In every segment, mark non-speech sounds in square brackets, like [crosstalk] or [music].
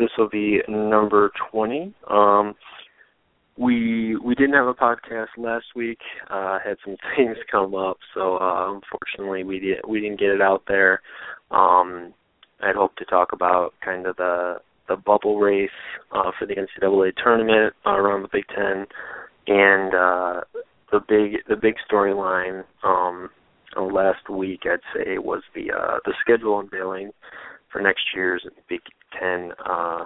This will be number 20. Um, we we didn't have a podcast last week. Uh, had some [laughs] things come up, so uh, unfortunately we did we didn't get it out there. Um, I'd hoped to talk about kind of the the bubble race uh, for the NCAA tournament around the Big Ten, and uh, the big the big storyline um, last week I'd say was the uh, the schedule unveiling for next year's Big Ten uh,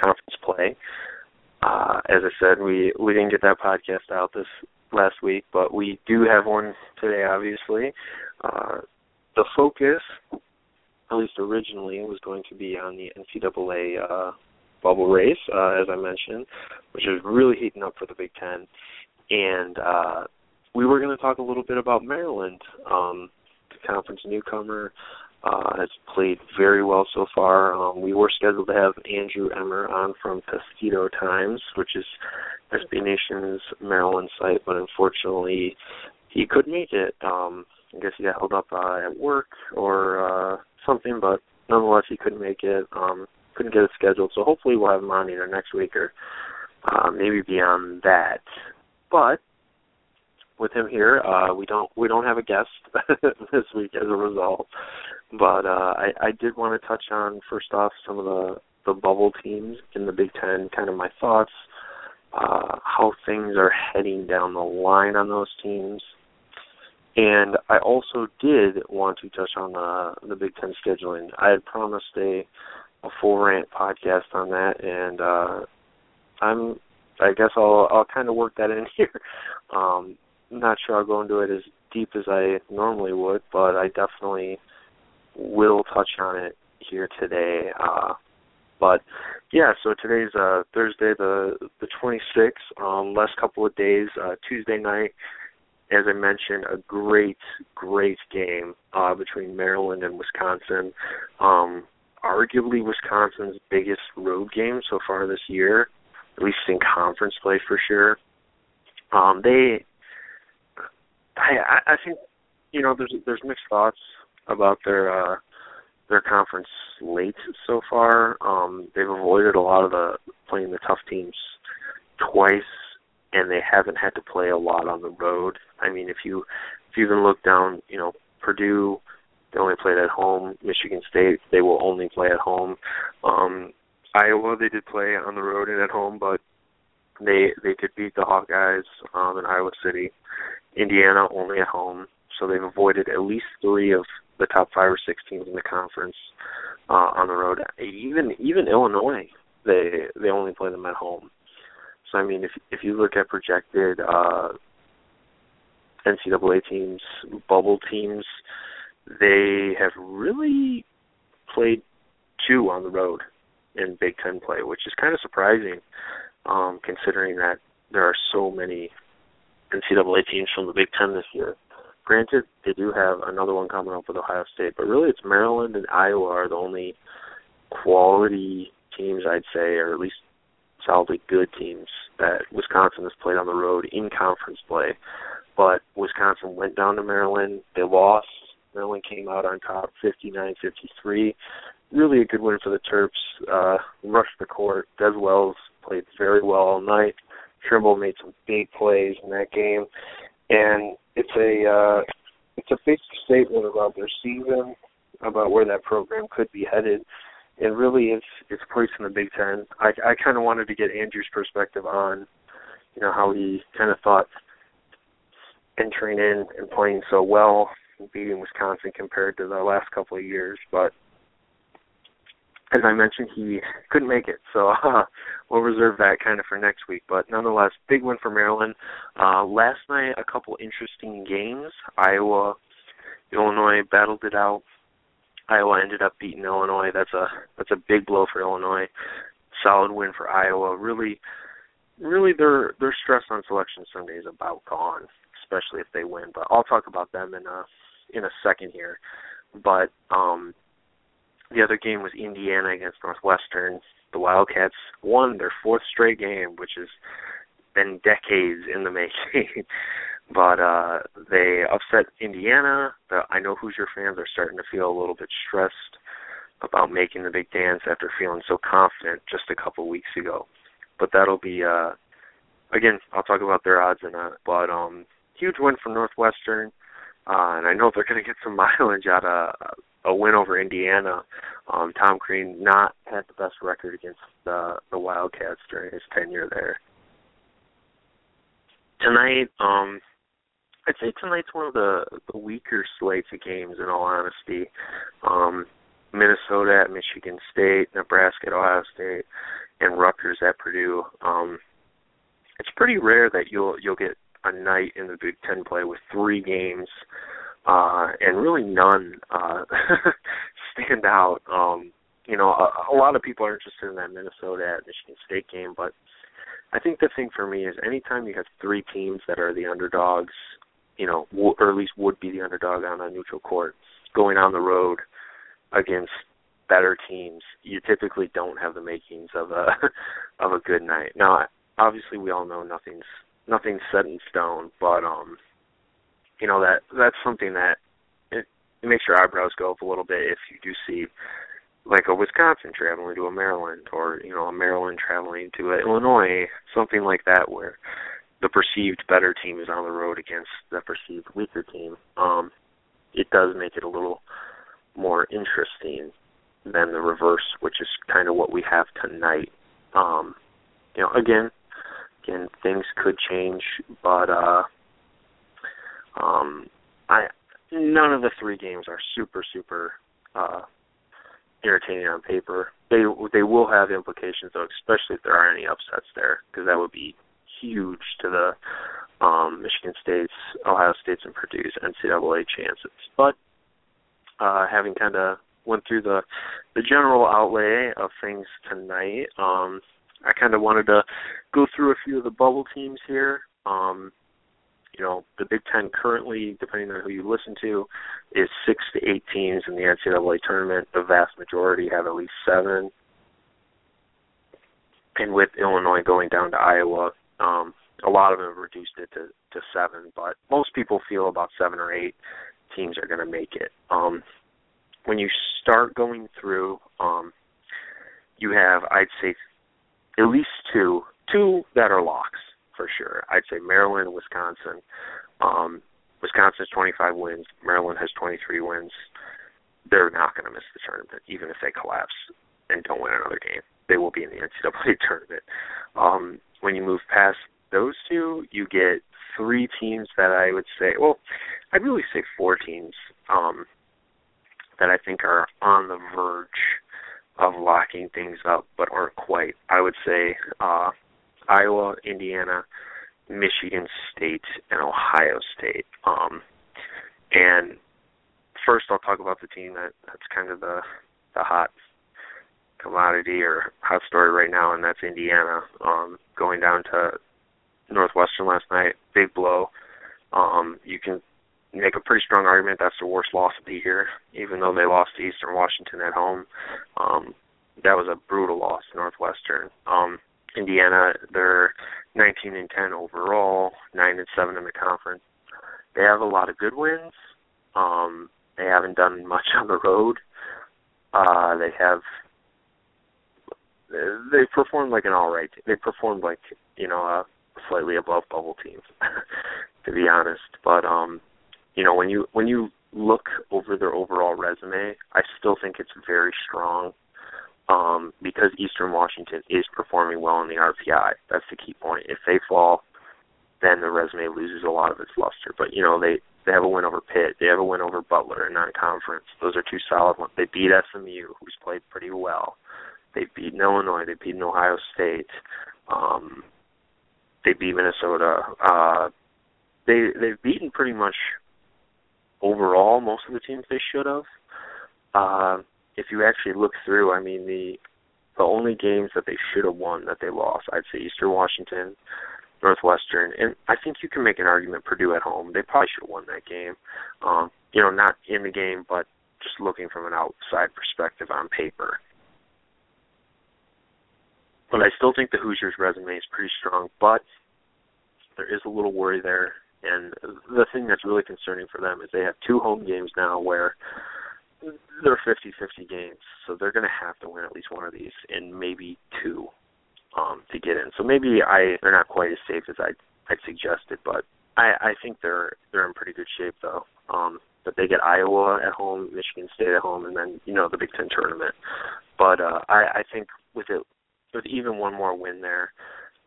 conference play. Uh, as I said, we we didn't get that podcast out this last week, but we do have one today. Obviously, uh, the focus, at least originally, was going to be on the NCAA uh, bubble race, uh, as I mentioned, which is really heating up for the Big Ten, and uh, we were going to talk a little bit about Maryland, um, the conference newcomer. Uh, has played very well so far. Um, we were scheduled to have Andrew Emmer on from Testudo Times, which is SB Nation's Maryland site, but unfortunately he couldn't make it. Um, I guess he got held up uh, at work or uh, something, but nonetheless he couldn't make it. Um, couldn't get it scheduled, so hopefully we'll have him on either next week or uh, maybe beyond that. But with him here, uh, we don't we don't have a guest [laughs] this week as a result. But uh, I, I did want to touch on first off some of the the bubble teams in the Big Ten, kind of my thoughts, uh, how things are heading down the line on those teams, and I also did want to touch on the the Big Ten scheduling. I had promised a a full rant podcast on that, and uh, I'm I guess I'll I'll kind of work that in [laughs] here. Um, not sure I'll go into it as deep as I normally would, but I definitely will touch on it here today. Uh, but yeah, so today's uh, Thursday, the the 26th. Um, last couple of days, uh, Tuesday night, as I mentioned, a great, great game uh, between Maryland and Wisconsin. Um, arguably Wisconsin's biggest road game so far this year, at least in conference play for sure. Um, they I I think you know there's there's mixed thoughts about their uh their conference late so far. Um they've avoided a lot of the playing the tough teams twice and they haven't had to play a lot on the road. I mean if you if you even look down, you know, Purdue they only played at home. Michigan State they will only play at home. Um Iowa they did play on the road and at home but they they did beat the Hawkeyes um in Iowa City. Indiana only at home, so they've avoided at least three of the top five or six teams in the conference uh, on the road. Even even Illinois, they they only play them at home. So I mean, if if you look at projected uh, NCAA teams, bubble teams, they have really played two on the road in Big Ten play, which is kind of surprising, um, considering that there are so many NCAA teams from the Big Ten this year. Granted, they do have another one coming up with Ohio State, but really it's Maryland and Iowa are the only quality teams I'd say, or at least solidly good teams that Wisconsin has played on the road in conference play. But Wisconsin went down to Maryland, they lost. Maryland came out on top, 59-53. Really a good win for the Terps. Uh, rushed the court. Dez Wells played very well all night. Trimble made some big plays in that game, and it's a uh, it's a big statement about their season, about where that program could be headed, and really its its place in the Big Ten. I I kind of wanted to get Andrew's perspective on, you know, how he kind of thought entering in and playing so well, beating Wisconsin compared to the last couple of years, but as I mentioned, he couldn't make it, so uh, [laughs] we'll reserve that kind of for next week. But nonetheless, big win for Maryland. Uh, last night, a couple interesting games. Iowa, Illinois battled it out. Iowa ended up beating Illinois. That's a that's a big blow for Illinois. Solid win for Iowa. Really, really, their their stress on Selection Sunday is about gone, especially if they win. But I'll talk about them in a in a second here. But um the other game was Indiana against Northwestern. The Wildcats won their fourth straight game, which has been decades in the [laughs] making. but uh they upset Indiana. The I know Hoosier fans are starting to feel a little bit stressed about making the big dance after feeling so confident just a couple weeks ago. But that'll be uh again, I'll talk about their odds in a but um huge win for Northwestern. Uh and I know they're gonna get some [laughs] mileage out of a win over Indiana. Um, Tom Crean not had the best record against the the Wildcats during his tenure there. Tonight, um, I'd say tonight's one of the, the weaker slates of games. In all honesty, um, Minnesota at Michigan State, Nebraska at Ohio State, and Rutgers at Purdue. Um, it's pretty rare that you'll you'll get a night in the Big Ten play with three games uh, and really none uh, [laughs] stand out. Um, you know, a, a lot of people are interested in that Minnesota at Michigan State game, but I think the thing for me is anytime you have three teams that are the underdogs, you know, w- or at least would be the underdog on a neutral court, going on the road against better teams, you typically don't have the makings of a [laughs] of a good night. Now, obviously, we all know nothing's nothing's set in stone, but um, you know that that's something that it, it makes your eyebrows go up a little bit if you do see like a Wisconsin traveling to a Maryland or you know a Maryland traveling to a Illinois, something like that where the perceived better team is on the road against the perceived weaker team. Um, it does make it a little more interesting than the reverse, which is kind of what we have tonight. Um, you know, again, again, things could change, but uh, um, I none of the three games are super super uh, entertaining on paper. They they will have implications though, especially if there are any upsets there, because that would be huge to the um, Michigan State's, Ohio State's, and Purdue's NCAA chances. But uh, having kind of went through the the general outlay of things tonight, um, I kind of wanted to go through a few of the bubble teams here. Um, you know, the Big Ten currently, depending on who you listen to, is six to eight teams in the NCAA tournament. The vast majority have at least seven. And with Illinois going down to Iowa, um, a lot of them have reduced it to, to seven, but most people feel about seven or eight teams are going to make it. Um, when you start going through, um, you have, I'd say, at least two, two that are locks for sure. I'd say Maryland, Wisconsin. Um, Wisconsin's 25 wins. Maryland has 23 wins. They're not going to miss the tournament, even if they collapse and don't win another game. They will be in the NCAA [laughs] tournament. Um, when you move past those two, you get three teams that I would say, well, I'd really say four teams um, that I think are on the verge of locking things up, but aren't quite. I would say uh, Iowa, Indiana, Michigan State, and Ohio State. Um, and first, I'll talk about the team that that's kind of the the hot commodity or hot story right now, and that's Indiana. Um, going down to Northwestern last night, big blow. Um, you can make a pretty strong argument that's the worst loss of the year, even though they lost to Eastern Washington at home. Um, that was a brutal loss Northwestern. Um, Indiana, they're 19 and 10 overall, 9 and 7 in the conference. They have a lot of good wins. Um, they haven't done much [laughs] on the road. Uh, they have they performed like an all right. They performed like you know a slightly above bubble team, [laughs] to be honest. But um, you know when you when you look over their overall resume, I still think it's very strong um, because Eastern Washington is performing well in the RPI. That's the key point. If they fall, then the resume loses a lot of its luster. But you know they They have a win over Pitt. They have a win over Butler in non-conference. Those are two solid ones. They beat SMU, who's played pretty well. They beat Illinois. They beat Ohio State. Um, they beat Minnesota. Uh, they they've beaten pretty much overall most of the teams they should have. Uh, if you actually look through, I mean the the only games that they should have won that they lost, I'd say Eastern Washington, Northwestern, and I think you can make an argument Purdue at home. They probably should have won that game. Um, you know, not in the game, but just looking from an outside perspective on paper. But I still think the Hoosiers' resume is pretty strong, but there is a little worry there. And the thing that's really concerning for them is they have two home games now where they're 50-50 games, so they're going to have to win at least one of these, and maybe two um, to get in. So maybe I they're not quite as safe as I I'd suggested, but I I think they're they're in pretty good shape though. Um, but they get Iowa at home, Michigan State at home, and then you know the Big Ten tournament. But uh, I I think with it with even one more win there,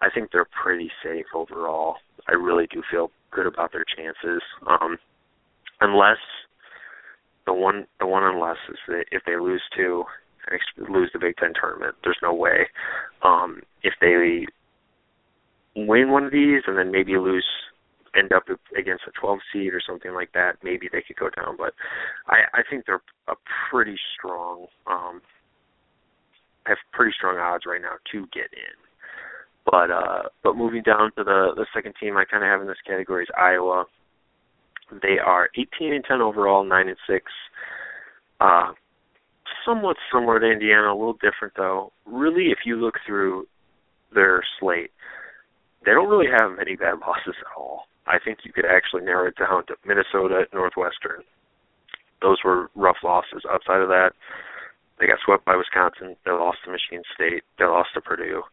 I think they're pretty safe overall. I really do feel good about their chances. Um, unless the one the one unless is that if they lose two lose the Big Ten tournament, there's no way. Um, if they win one of these and then maybe lose end up against a 12 seed or something like that, maybe they could go down. But I, I think they're a pretty strong, um, have pretty strong odds right now to get in. But uh, but moving down to the the second team, I kind of have in this category is Iowa. They are 18 and 10 overall, nine and six. Uh, somewhat similar to Indiana, a little different though. Really, if you look through their slate, they don't really have many bad losses at all. I think you could actually narrow it down to Minnesota, Northwestern. Those were rough losses. Outside of that, they got swept by Wisconsin. They lost to Michigan State. They lost to Purdue.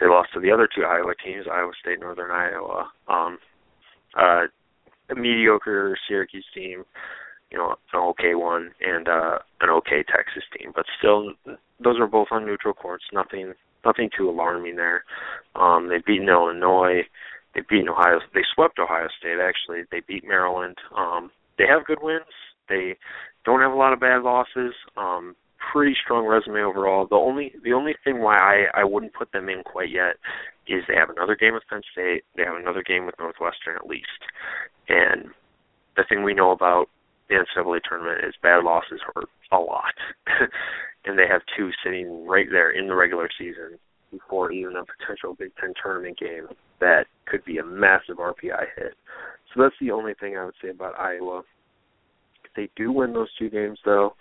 They lost to the other two Iowa teams, Iowa State, Northern Iowa. Um, uh, a mediocre Syracuse team, you know, an okay one, and uh, an okay Texas team. But still, those are both on neutral courts. Nothing, nothing too alarming there. Um, they've beaten Illinois. They beat Ohio. They swept Ohio State. Actually, they beat Maryland. Um, they have good wins. They don't have a lot of bad losses. Um, pretty strong resume overall. The only the only thing why I I wouldn't put them in quite yet is they have another game with Penn State. They have another game with Northwestern at least. And the thing we know about the NCAA tournament is bad losses hurt a lot, [laughs] and they have two sitting right there in the regular season before even a potential Big Ten tournament game that could be a massive RPI hit. So that's the only thing I would say about Iowa. If they do win those two games, though,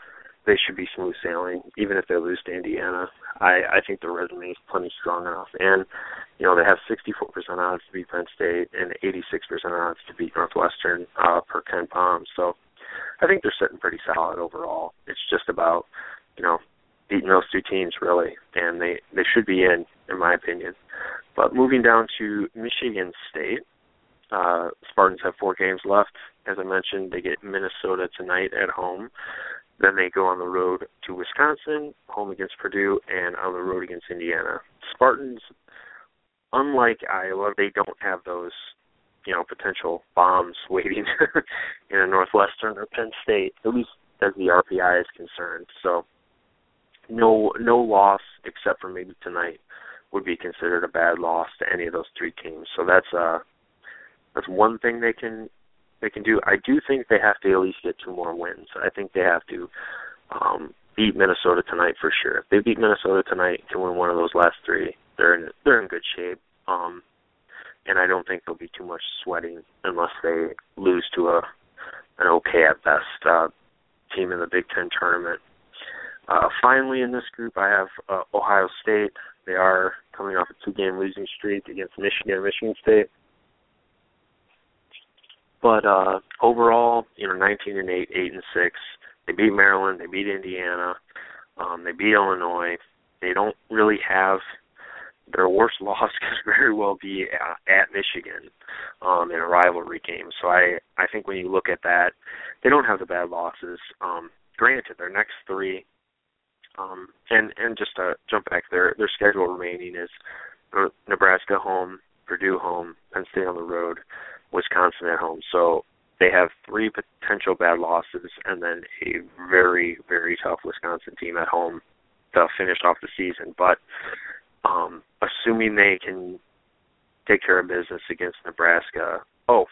they should be smooth sailing, even if they lose to Indiana. I I think the resume is plenty strong enough, and you know they have 64% odds to beat Penn State and 86% odds to beat Northwestern uh, per KenPom. So I think they're sitting pretty solid overall. It's just about you know beating those two teams really, and they they should be in, in my opinion. But moving down to Michigan State, uh, Spartans have four games left. As I mentioned, they get Minnesota tonight at home. Then they go on the road to Wisconsin, home against Purdue, and on the road against Indiana. Spartans, unlike Iowa, they don't have those, you know, potential bombs waiting [laughs] in a Northwestern or Penn State, at least as the RPI is concerned. So, no no loss except for maybe tonight would be considered a bad loss to any of those three teams. So that's uh that's one thing they can they can do. I do think they have to at least get two more wins. I think they have to um, beat Minnesota tonight for sure. If they beat Minnesota tonight, can win one of those last three, they're in they're in good shape. Um, and I don't think there'll be too much sweating unless they lose to a an okay at best uh, team in the Big Ten tournament. Uh, finally, in this group, I have uh, Ohio State. They are coming off a two-game losing streak against Michigan and Michigan State. But uh overall, you know, 19 and 8, 8 and 6. They beat Maryland, they beat Indiana, um, they beat Illinois. They don't really have their worst [laughs] loss could very well be at, at Michigan um, in a rivalry game. So I I think when you look at that, they don't have the bad losses. Um, granted, their next three, um, and and just to jump back, their their schedule remaining is Nebraska home, Purdue home, Penn State on the road, Wisconsin at home. So they have three potential bad losses and then a very very tough Wisconsin team at home to finish off the season. But um, assuming they can take care of business against Nebraska. Oh,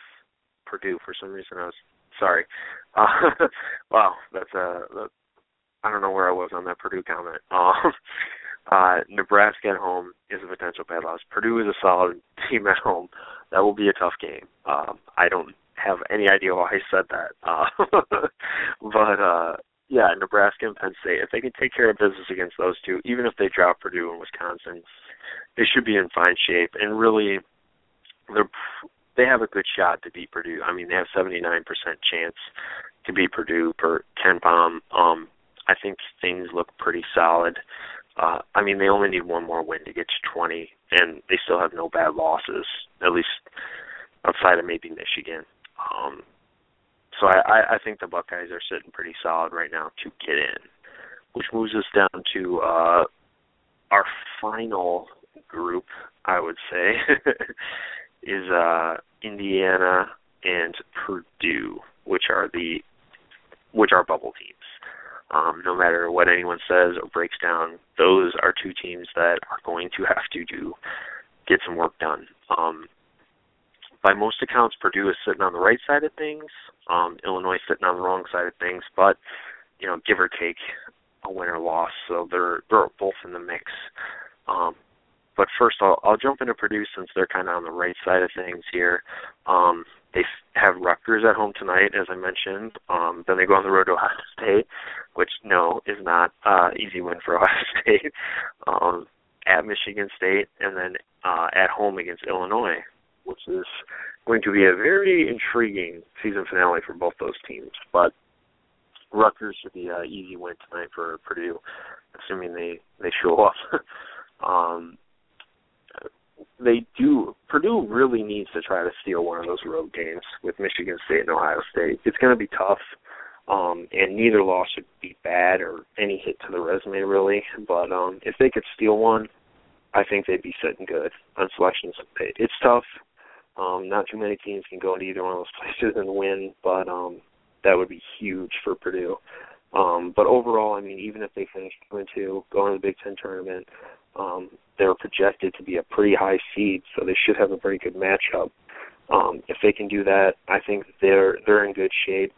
Purdue. For some reason, I was sorry. [laughs] Uh, wow, that's a. That, I don't know where I was on that Purdue comment. Um, uh, Nebraska at home is a potential bad loss. Purdue is a solid [laughs] team at home. That will be a tough game. Um, I don't have any idea why I said that. Uh, [laughs] but uh, yeah, Nebraska and Penn State, if they can take care of business against those two, even if they drop Purdue and Wisconsin, they should be in fine shape. And really, they're they have a good shot to beat Purdue. I mean, they have 79% chance to beat Purdue per KenPom. Um, I think things look pretty solid. Uh, I mean, they only need one more win to get to 20, and they still have no bad losses, at least outside of maybe Michigan. Um, so I, I think the Buckeyes are sitting pretty solid right now to get in, which moves us down to uh, our final group, I would say, [laughs] is uh, Indiana and Purdue, which are the which are bubble teams. Um, no matter what anyone says or breaks down, those are two teams that are going to have to do get some work done. Um, by most accounts, Purdue is sitting on the right side of things. Um, Illinois sitting on the wrong side of things, but you know, give or take a win or loss, so they're they're both in the mix. Um, but first, I'll, I'll jump into Purdue since they're kind of on the right side of things here. Um, they have Rutgers at home tonight, as I mentioned. Um, then they go on the road to Ohio [laughs] State, which no is not uh, easy win for [laughs] Ohio State. Um, at Michigan State, and then uh, at home against Illinois, which is going to be a very intriguing season finale for both those teams. But Rutgers should be an easy win tonight for Purdue, assuming they they show up. [laughs] um, they do. Purdue really needs to try to steal one of those road games with Michigan State and Ohio State. It's going to be tough, um, and neither loss should be bad or any hit to the resume really. But um, if they could steal one, I think they'd be sitting good on selections. It's tough. Um, not too many teams can go to either one of those [laughs] places and win, but um, that would be huge for Purdue. Um, but overall, I mean, even if they finish two and two, going to the Big Ten tournament, um, they're projected to be a pretty high seed, so they should have a very good matchup. Um, if they can do that, I think they're they're in good shape.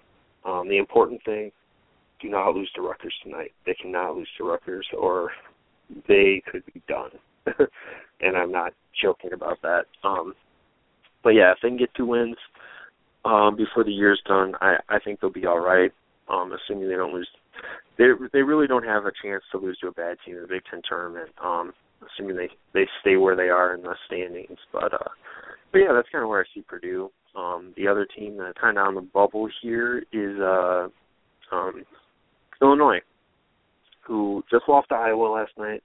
Um, the important thing: do not lose to Rutgers tonight. They cannot lose to Rutgers, or they could be done. [laughs] and I'm not joking about that. Um, but yeah, if they can get two wins um, before the year's done, I I think they'll be all right. Um, assuming they don't lose they they really don't have a chance to lose to a bad team in the Big Ten tournament. Um, assuming they they stay where they are in the standings. But uh, but yeah, that's kind of where I see Purdue. Um, the other team that's kind of on the bubble here is uh, um, Illinois, who just lost to Iowa last night.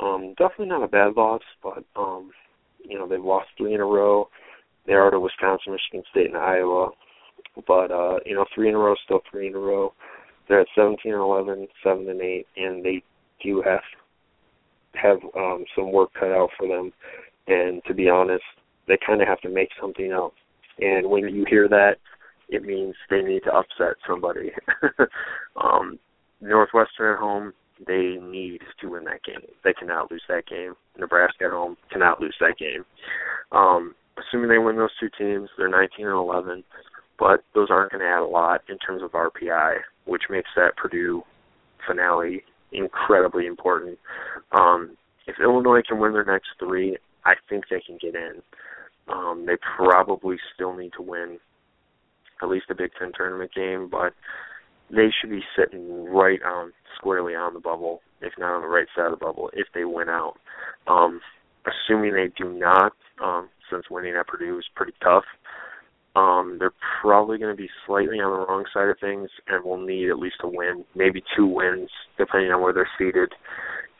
Um, definitely not a bad loss, but um, you know they've lost three in a row. They are to Wisconsin, Michigan State, and Iowa. But uh, you know, three in a row, still three in a row. They're at 17 and 11, 7 and 8, and they do have have um, some work cut out for them. And to be honest, they kind of have to make something up. And when you hear that, it means they need to upset somebody. [laughs] um, Northwestern at home, they need to win that game. They cannot lose that game. Nebraska at home cannot lose that game. Um, assuming they win those two teams, they're 19 and 11, but those aren't going to add a lot in terms of RPI which makes that Purdue finale incredibly important. Um, if Illinois can win their next three, I think they can get in. Um, they probably still need to win at least a Big Ten tournament game, but they should be sitting right on squarely on the bubble, if not on the right side of the bubble, if they win out. Um, assuming they do not, um, since winning at Purdue is pretty tough, um, they're probably going to be slightly on the wrong side of things, and will need at least a win, maybe two wins, depending on where they're seated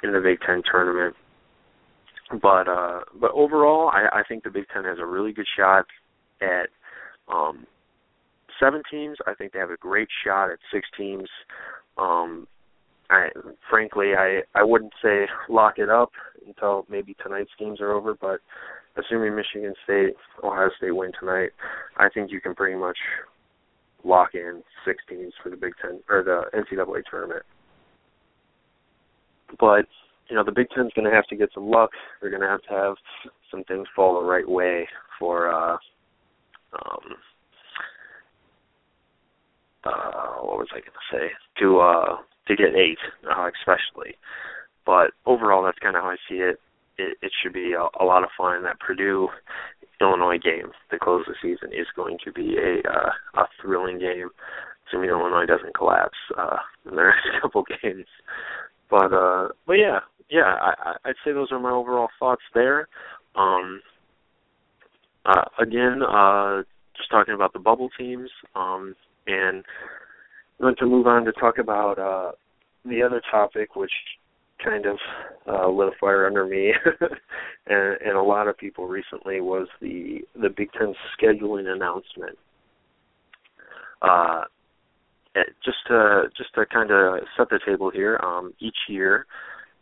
in the Big Ten tournament. But uh, but overall, I, I think the Big Ten has a really good shot at um, seven teams. I think they have a great shot at six teams. Um, I frankly, I I wouldn't say lock it up until maybe tonight's games are over, but assuming Michigan State, Ohio State win tonight, I think you can pretty much lock in six teams for the Big Ten or the NCAA tournament. But you know the Big Ten's going to have to get some luck. They're going to have to have some things fall the right way for uh, um, uh, what was I going to say to uh, to get eight, uh, especially. But overall, that's kind of how I see it. It, it should be a, a lot of fun. That Purdue Illinois game to close of the season is going to be a uh, a thrilling game, assuming Illinois doesn't collapse uh, in their [laughs] next couple games. But uh, but yeah, yeah, I, I'd say those are my overall thoughts there. Um, uh, again, uh, just talking about the bubble teams, um, and going to move on to talk about uh, the other topic, which kind of uh, lit a fire under me [laughs] and, and a lot of people recently was the the Big Ten scheduling announcement. Uh, eh, just to just to kind of set the table here, um, each year,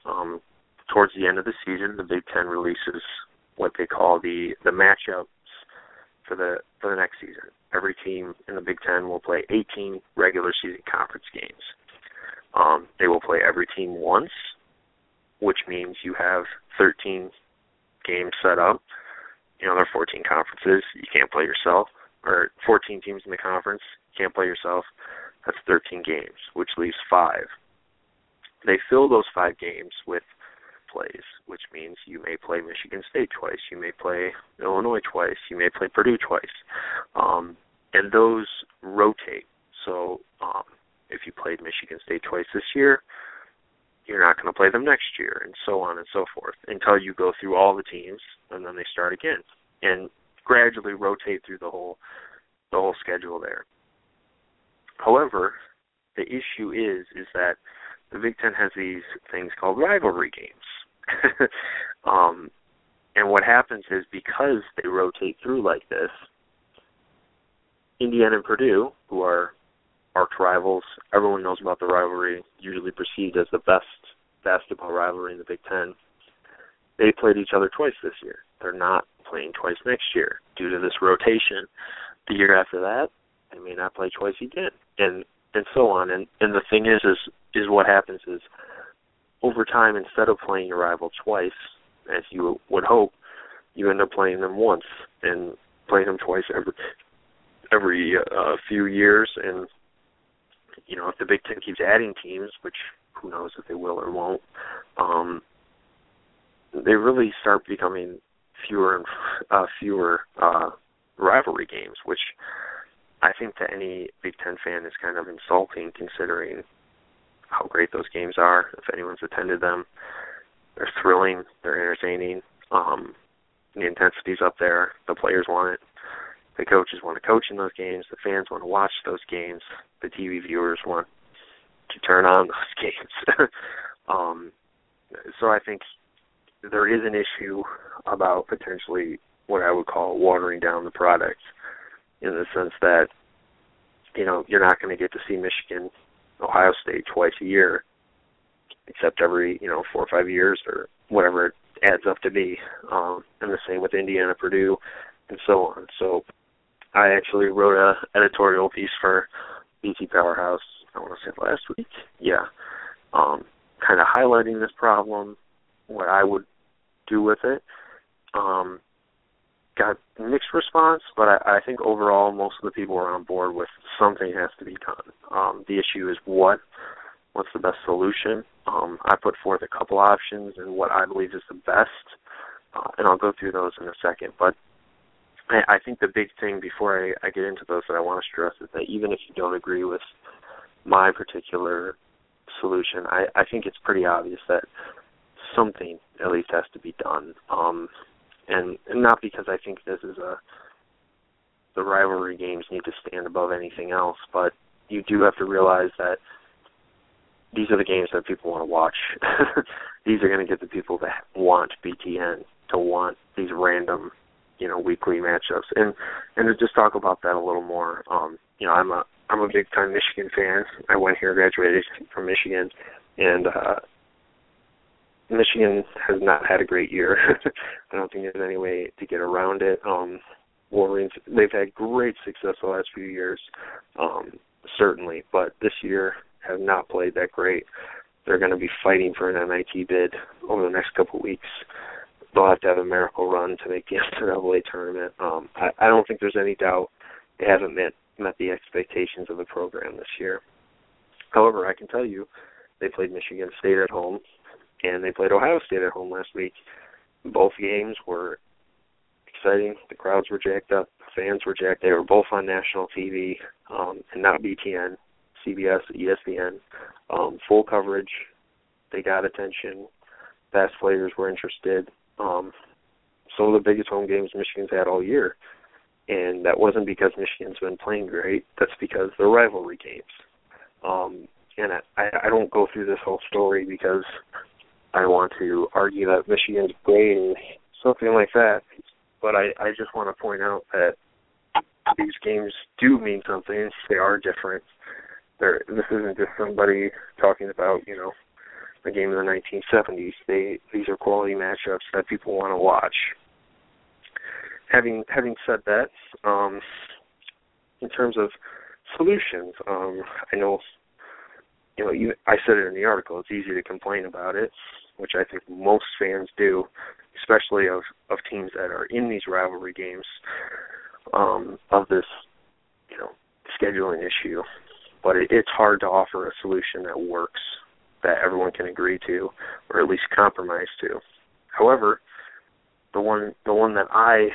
um, towards the end of the season, the Big Ten releases what they call the the matchups for the for the next season. Every team in the Big Ten will play 18 regular season conference games. Um, they will play every team once, which means you have 13 games set up. You know, there are 14 conferences. You can't play yourself, or 14 teams in the conference. You can't play yourself. That's 13 games, which leaves five. They fill those five games with plays, which means you may play Michigan State twice, you may play Illinois twice, you may play Purdue twice, um, and those rotate. So um, if you played Michigan State twice this year, you're not going to play them next year, and so on and so forth, until you go through all the teams, and then they start again, and gradually rotate through the whole the whole schedule there. However, the issue is is that the Big Ten has these things called rivalry games, [laughs] um, and what happens is because they rotate through like this, Indiana and Purdue, who are arch rivals. Everyone knows about the rivalry, usually perceived as the best basketball rivalry in the Big Ten. They played each other twice this year. They're not playing twice next year due to this rotation. The year after that, they may not play twice again, and and so on. And and the thing is, is is what happens is over time, instead of playing your rival twice, as you would hope, you end up playing them once and playing them twice every every uh, few years, and you know, if the Big Ten keeps adding teams, which who knows if they will or won't, um, they really start becoming fewer and uh, fewer uh, rivalry games, which I think to any Big Ten fan is kind of insulting, considering how great those games are. If anyone's attended them, they're thrilling, they're entertaining. Um, the intensity's up there. The players want it the coaches want to coach in those games, the fans want to watch those games, the TV viewers want to turn on those [laughs] games. um, so I think there is an issue about potentially what I would call watering down the product in the sense that you know you're not going to get to see Michigan, Ohio State twice a year, except every you know four or five years or whatever it adds up to be. Um, and the same with Indiana, Purdue, and so on. So I actually wrote a editorial piece for BT Powerhouse. I want to say last week. Yeah, um, kind of highlighting this problem, what I would do with it. Um, got mixed response, but I, I think overall most of the people are on board with something has to be done. Um, the issue is what, what's the best solution. Um, I put forth a couple options and what I believe is the best, uh, and I'll go through those in a second. But I, think the big thing before I, I get into those that I want to stress is that even if you don't agree with my particular solution, I, I think it's pretty obvious that something at least has to be done. Um, and, and not because I think this is a the rivalry games need to stand above anything else, but you do have to realize that these are the games that people want to watch. [laughs] these are going to get the people that want BTN to want these random you know weekly matchups and and to just talk about that a little more um you know i'm a i'm a big time michigan fan i went here graduated from michigan and uh michigan has not had a great year [laughs] i don't think there's any way to get around it um Wolverines. They've had great success the last few years, um, certainly, but this year have not played that great. They're going to be fighting for an NIT bid over the next couple of weeks. They'll have to have a miracle run to make [laughs] the NCAA tournament. Um, I, I don't think there's any doubt they haven't met met the expectations of the program this year. However, I can tell you they played Michigan State at home and they played Ohio State at home last week. Both games were exciting. The crowds were jacked up. The fans were jacked. They were both on national TV, um, and not BTN, CBS, ESPN. Um, full coverage. They got attention. Fast players were interested. Um, some of the biggest home games Michigan's had all year. And that wasn't because Michigan's been playing great. That's because they're rivalry games. Um, and I, I don't go through this whole story because I want to argue that Michigan's great and something like that. But I, I just want to point out that these games do mean something. They are different. They're, this isn't just somebody talking about, you know, a game in the 1970s. They these are quality matchups that people want to watch. Having having said that, um, in terms of solutions, um, I know you know, you, I said it in the article. It's easy to complain about it, which I think most fans do, especially of of teams that are in these rivalry games. Um, of this, you know, scheduling issue, but it, it's hard to offer a solution that works, that everyone can agree to, or at least compromise to. However, the one the one that I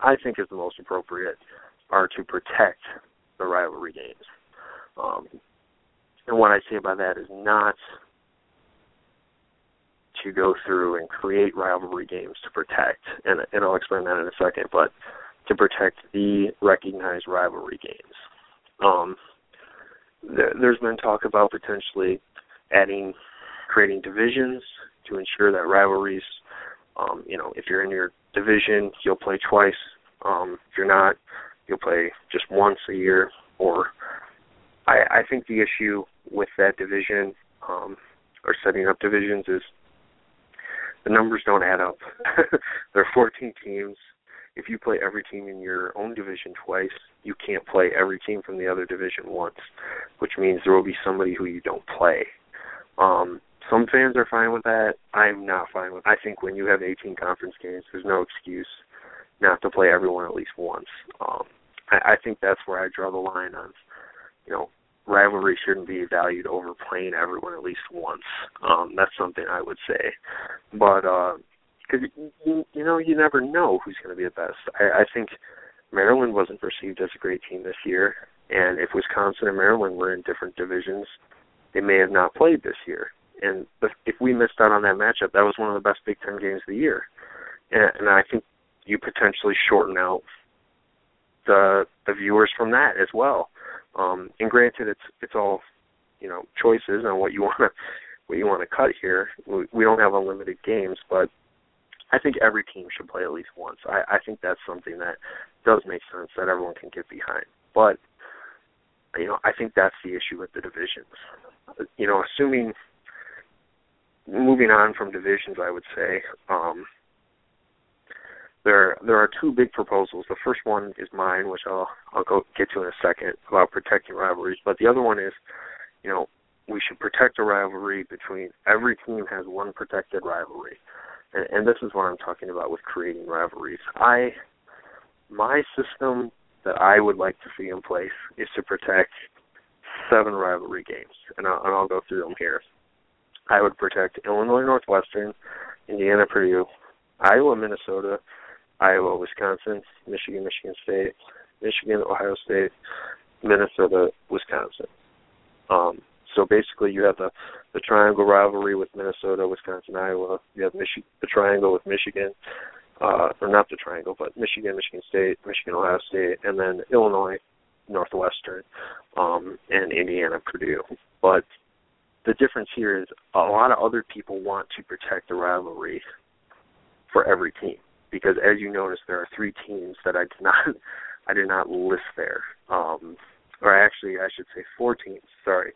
I think is the most appropriate are to protect the rivalry games. Um, and what I say by that is not to go through and create rivalry games to protect, and, and I'll explain that in a second, but to protect the recognized rivalry games. Um, there, there's been talk about potentially adding, creating divisions to ensure that rivalries, um, you know, if you're in your division, you'll play twice. Um, if you're not, you'll play just once a year. Or I, I think the issue with that division um, or setting up divisions is the numbers don't add up. [laughs] there are 14 teams. If you play every team in your own division twice, you can't play every team from the other division once, which means there will be somebody who you don't play. Um, some fans are fine with that. I'm not fine with. I think when you have 18 conference games, there's no excuse not to play everyone at least once. Um, I, I think that's where I draw the line on, you know, rivalry shouldn't be valued over playing everyone at least once. Um, that's something I would say, but because uh, you, you know you never know who's going to be the best. I, I think Maryland wasn't perceived as a great team this year, and if Wisconsin and Maryland were in different divisions, they may have not played this year. And if we missed out on that matchup, that was one of the best Big Ten games of the year, and, and I think you potentially shorten out the the viewers from that as well. Um, and granted, it's it's all you know choices on what you [laughs] want to what you want to cut here. We, we don't have unlimited games, but I think every team should play at least once. I, I think that's something that does make sense that everyone can get behind. But you know, I think that's the issue with the divisions. You know, assuming moving on from divisions, I would say um, there there are two big proposals. The first one is mine, which I'll I'll go get to in a second about protecting rivalries. But the other one is, you know, we should protect a rivalry between every team has one protected rivalry, and, and this is what I'm talking about with creating rivalries. I my system that I would like to see in place is to protect seven rivalry games, and I'll, and I'll go through them here. I would protect Illinois Northwestern, Indiana Purdue, Iowa Minnesota, Iowa, Wisconsin, Michigan, Michigan State, Michigan, Ohio State, Minnesota, Wisconsin. Um, so basically, you have the the triangle rivalry with Minnesota, Wisconsin, Iowa. You have Michi- the triangle with Michigan, uh, or not the triangle, but Michigan, Michigan State, Michigan, Ohio State, and then Illinois, Northwestern, um, and Indiana, Purdue. But the difference here is a lot of other people want to protect the rivalry for every team because as you notice there are three teams that I did not [laughs] I did not list there. Um or actually I should say four teams, sorry.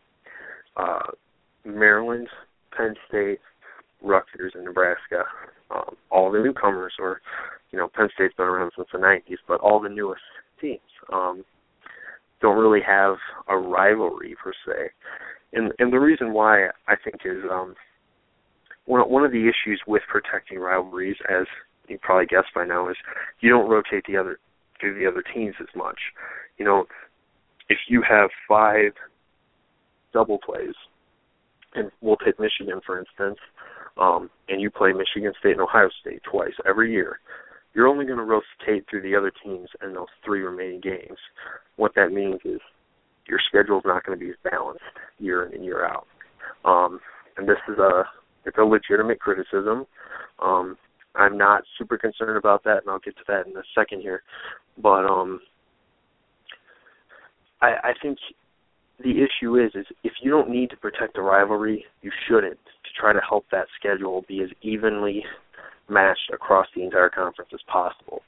Uh Maryland, Penn State, Rutgers and Nebraska, um, all the newcomers, or you know, Penn State's been around since the '90s, but all the newest teams um, don't really have a rivalry per se. And and the reason why I think is um, one one of the issues with protecting rivalries, as you probably guessed by now, is you don't rotate the other through the other teams as much. You know, if you have five double plays, and we'll take Michigan for instance, um, and you play Michigan State and Ohio State twice every year, you're only going to rotate through the other teams in those three remaining games. What that means is your schedule is not going to be as balanced year in and year out. Um, and this is a it's a legitimate criticism. Um, I'm not super concerned about that, and I'll get to that in a second here. But um, I, I think the issue is is if you don't need to protect a rivalry, you shouldn't to try to help that schedule be as evenly matched across the entire conference as possible.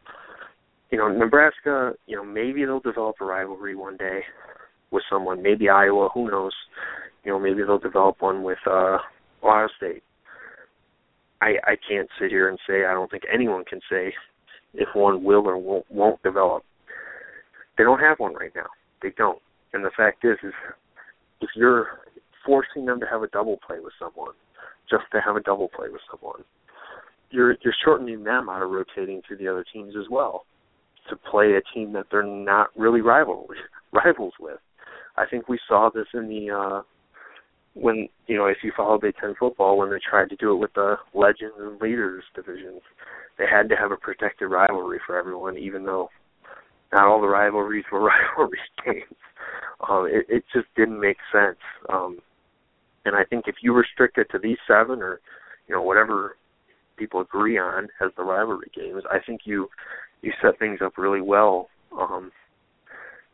You know, Nebraska, you know, maybe they'll develop a rivalry one day with someone, maybe Iowa, who knows. You know, maybe they'll develop one with uh Ohio State. I I can't sit here and say I don't think anyone can say if one will or won't won't develop. They don't have one right now. They don't. And the fact is is if you're forcing them to have a double play with someone, just to have a double play with someone, you're you're shortening them out of rotating through the other teams as well to play a team that they're not really rival [laughs] rivals with. I think we saw this in the uh when you know if you follow Big Ten football when they tried to do it with the legends and leaders divisions, they had to have a protected rivalry for everyone, even though not all the rivalries were [laughs] rivalry games. Um, it, it just didn't make sense. Um, and I think if you restrict it to these seven or you know whatever people agree on as the rivalry games, I think you you set things up really well um,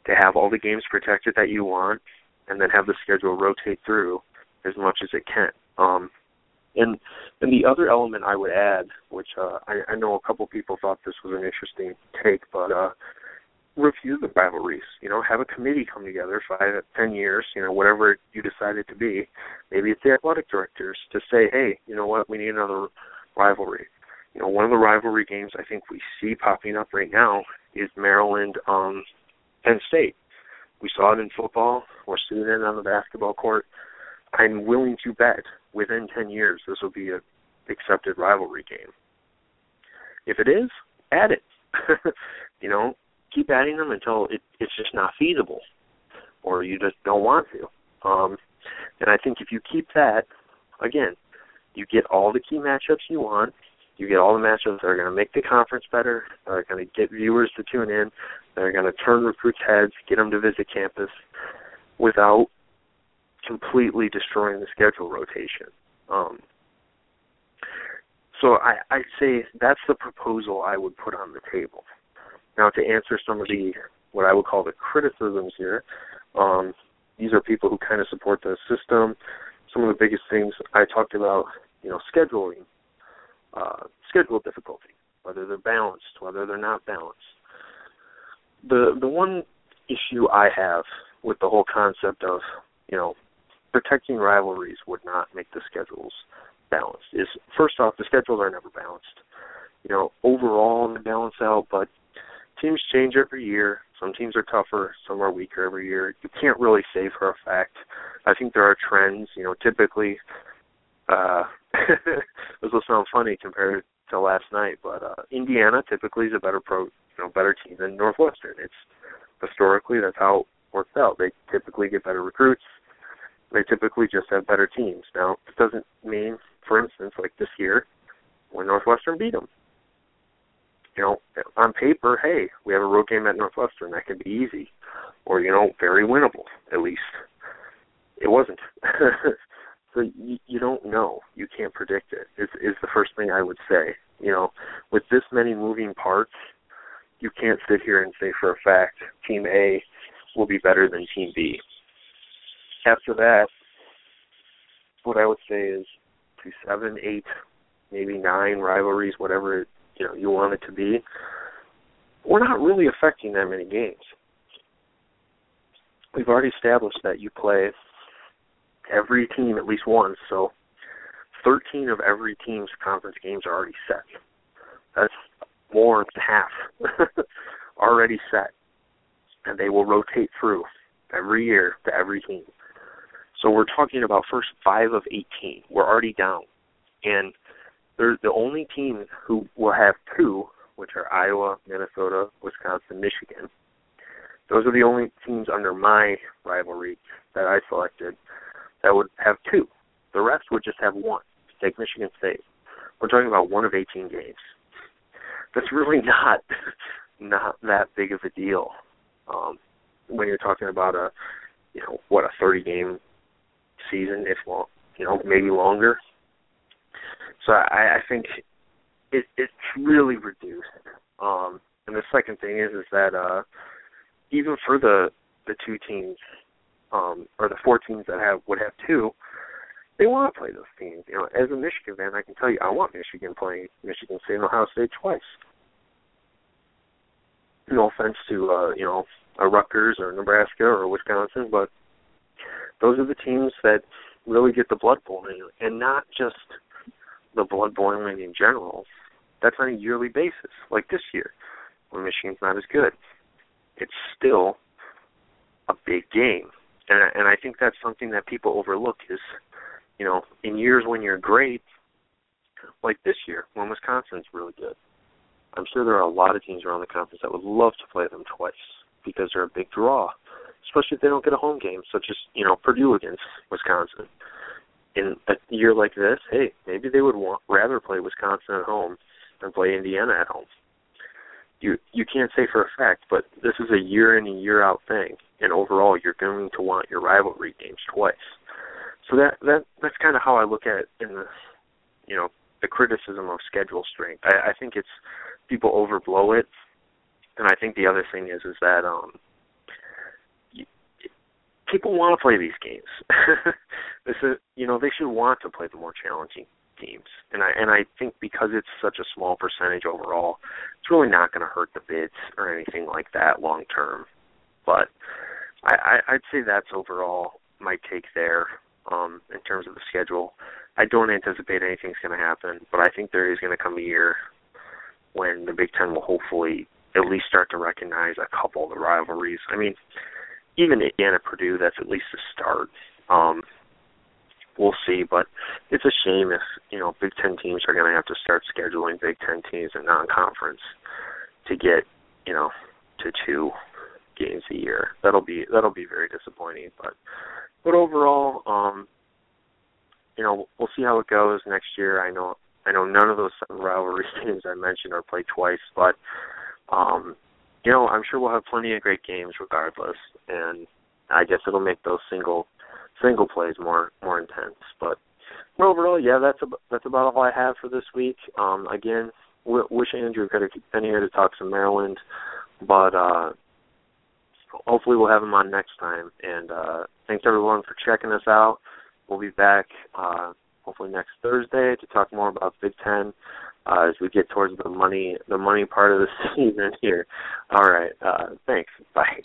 to have all the games protected that you want, and then have the schedule rotate through as much as it can. Um, and and the other element I would add, which uh, I, I know a couple people thought this was an interesting take, but uh, review the rivalries. You know, have a committee come together five, ten years, you know, whatever you decide it to be. Maybe it's the athletic directors to say, hey, you know what, we need another rivalry. You know, one of the rivalry games I think we see popping up right now is Maryland um Penn State. We saw it in football. We're seeing it on the basketball court. I'm willing to bet within 10 years this will be a accepted rivalry game. If it is, add it. [laughs] you know, keep adding them until it, it's just not feasible, or you just don't want to. Um, and I think if you keep that, again, you get all the key matchups you want. You get all the matchups that are going to make the conference better, that are going to get viewers to tune in, that are going to turn recruits' heads, get them to visit campus, without completely destroying the schedule rotation. Um, so I, I'd say that's the proposal I would put on the table. Now, to answer some of the what I would call the criticisms here, um, these are people who kind of support the system. Some of the biggest things I talked about, you know, scheduling, uh, schedule difficulty, whether they're balanced, whether they're not balanced. The the one issue I have with the whole concept of, you know, protecting rivalries would not make the schedules balanced is first off the schedules are never balanced. You know, overall they balance out, but teams change every year. Some teams are tougher, some are weaker every year. You can't really say for a fact. I think there are trends. You know, typically, uh, [laughs] this will sound funny compared to last night, but uh, Indiana typically is a better pro, you know, better team than Northwestern. It's historically that's how it works out. They typically get better recruits. They typically just have better teams. Now, it doesn't mean, for instance, like this year, when Northwestern beat them, you know, on paper, hey, we have a road game at Northwestern that could be easy, or you know, very winnable at least. It wasn't. [laughs] so you, you don't know. You can't predict it. Is is the first thing I would say. You know, with this many moving parts, you can't sit here and say for a fact Team A will be better than Team B. After that, what I would say is to seven, eight, maybe nine rivalries, whatever you know you want it to be, we're not really affecting that many games. We've already established that you play every team at least once, so 13 of every team's conference games are already set. That's more than half [laughs] already set. And they will rotate through every year to every team. So we're talking about first five of 18. We're already down. And they're the only teams who will have two, which are Iowa, Minnesota, Wisconsin, Michigan. Those are the only teams under my rivalry that I selected that would have two. The rest would just have one. Take Michigan State. We're talking about one of 18 games. That's really [laughs] not not that big of a deal um, when you're talking about a you know what a 30 game season, if long, you know maybe longer. So I, I think it, it's really reduced. Um, and the second thing is is that uh, even for the the two teams um, or the four teams that have would have two, they want to play those teams. You know, as a Michigan fan, I can tell you, I want Michigan playing Michigan State and Ohio State twice. No offense to uh, you know a Rutgers or Nebraska or Wisconsin, but those are the teams that really get the blood boiling, and not just the blood boiling in general. That's on a yearly basis, like this year, when Michigan's not as good. It's still a big game, and and I think that's something that people overlook is, you know, in years when you're great, like this year when Wisconsin's really good. I'm sure there are a lot of teams around the conference that would love to play them twice because they're a big draw, especially if they don't get a home game, such as you know Purdue against Wisconsin in a year like this, hey, maybe they would want rather play Wisconsin at home than play Indiana at home. You you can't say for a fact, but this is a year in and year out thing, and overall, you're going to want your rivalry games twice. So that that that's kind of how I look at it in the you know the criticism of schedule strength. I, I think it's people overblow it, and I think the other thing is is that um people want to play these games. [laughs] this is, you know, they should want to play the more challenging teams, and I and I think because it's such a small percentage overall, it's really not going to hurt the bids or anything like that long term. But I, I I'd say that's overall my take there um, in terms of the schedule. I don't anticipate anything's going to happen, but I think there is going to come a year when the Big Ten will hopefully at least start to recognize a couple of the rivalries. I mean, even Indiana Purdue, that's at least a start. Um, we'll see, but it's a shame if you know Big Ten teams are going to have to start scheduling Big Ten teams in non-conference to get you know to two games a year. That'll be that'll be very disappointing, but but overall, um, you know we'll see how it goes next year. I know I know none of those rivalry [laughs] games I mentioned are played twice, but um, you know, I'm sure we'll have plenty of great games regardless, and I guess it'll make those single single plays more more intense. But overall, yeah, that's about, that's about all I have for this week. Um, again, w- wish Andrew could have been here to talk some Maryland, but uh, hopefully we'll have him on next time. And uh, thanks everyone for checking us out. We'll be back uh, hopefully next Thursday to talk more about Big Ten uh, as we get towards the money the money part of the [laughs] season here. All right. Uh, thanks. Bye.